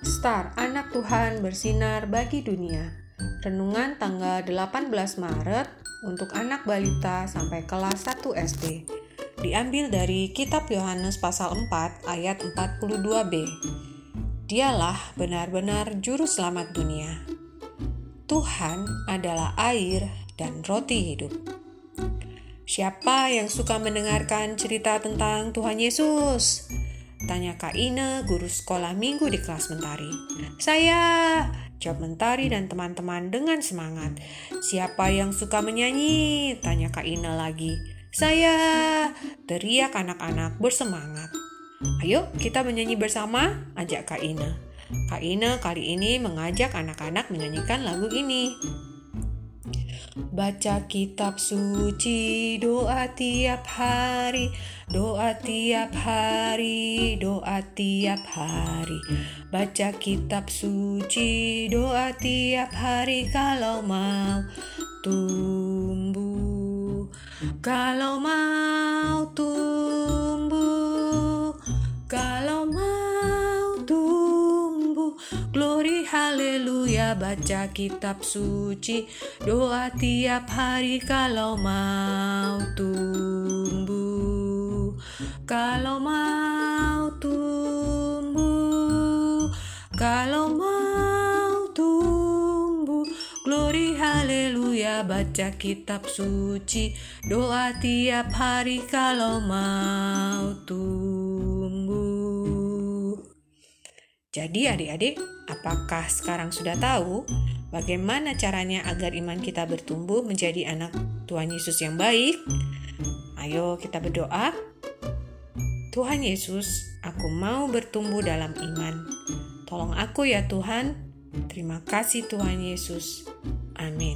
Star, anak Tuhan bersinar bagi dunia. Renungan tanggal 18 Maret untuk anak balita sampai kelas 1 SD. Diambil dari kitab Yohanes pasal 4 ayat 42b. Dialah benar-benar juru selamat dunia. Tuhan adalah air dan roti hidup. Siapa yang suka mendengarkan cerita tentang Tuhan Yesus? Tanya Kak Ine, guru sekolah minggu di kelas Mentari. Saya, jawab Mentari dan teman-teman dengan semangat. Siapa yang suka menyanyi? Tanya Kak Ine lagi. Saya, teriak anak-anak bersemangat. Ayo kita menyanyi bersama, ajak Kak Ine. Kak Ine kali ini mengajak anak-anak menyanyikan lagu ini. Baca kitab suci, doa tiap hari, doa tiap hari, doa tiap hari. Baca kitab suci, doa tiap hari kalau mau tumbuh. Kalau mau tumbuh, baca kitab suci, doa tiap hari kalau mau tumbuh. Kalau mau tumbuh, kalau mau tumbuh, glory haleluya baca kitab suci, doa tiap hari kalau mau tumbuh. Jadi adik-adik, apakah sekarang sudah tahu bagaimana caranya agar iman kita bertumbuh menjadi anak Tuhan Yesus yang baik? Ayo kita berdoa. Tuhan Yesus, aku mau bertumbuh dalam iman. Tolong aku ya Tuhan. Terima kasih Tuhan Yesus. Amin.